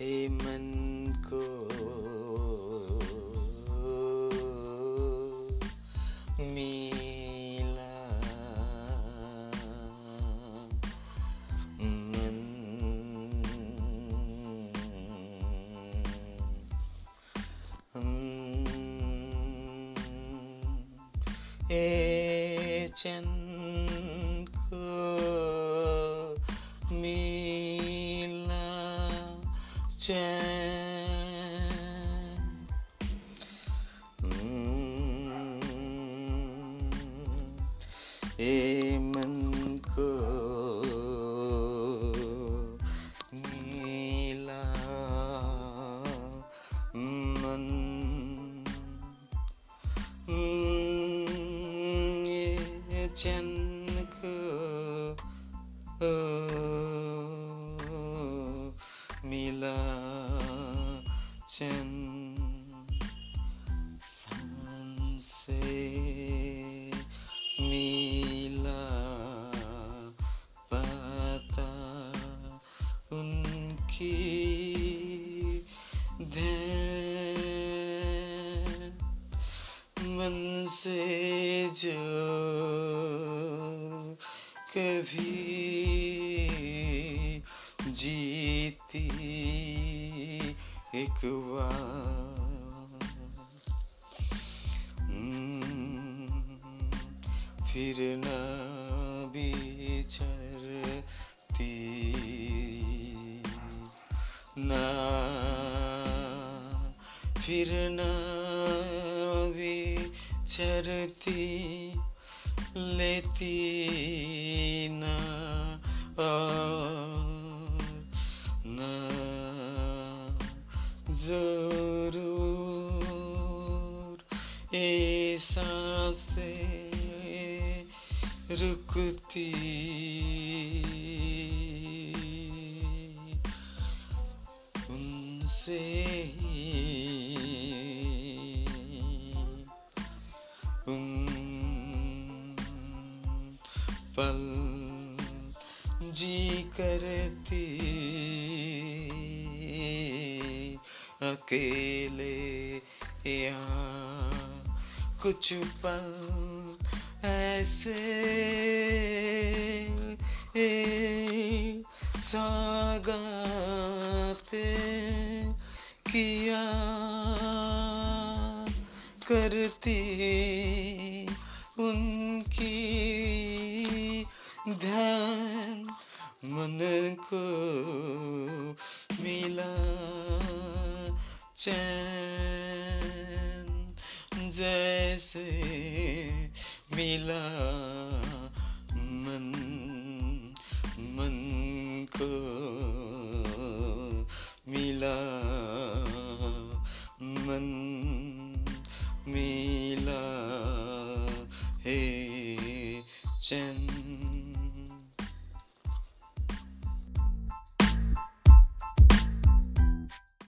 imanku mila men echen चैन ए मन को चैन से मिला पता उनकी ध्यान मन से जो कभी जीती take a while. ফিরে না বিচার না ফিরে না বিচারতি লেতি ज़रूर ए साँसें रुकती। उनसे उन पल जी करती। अकेले कुछ पल ऐसे। स्वागत किया करती उनकी ध्यान मन को। चैन जैसे मिला मन मन को मिला मन मिला हे चैन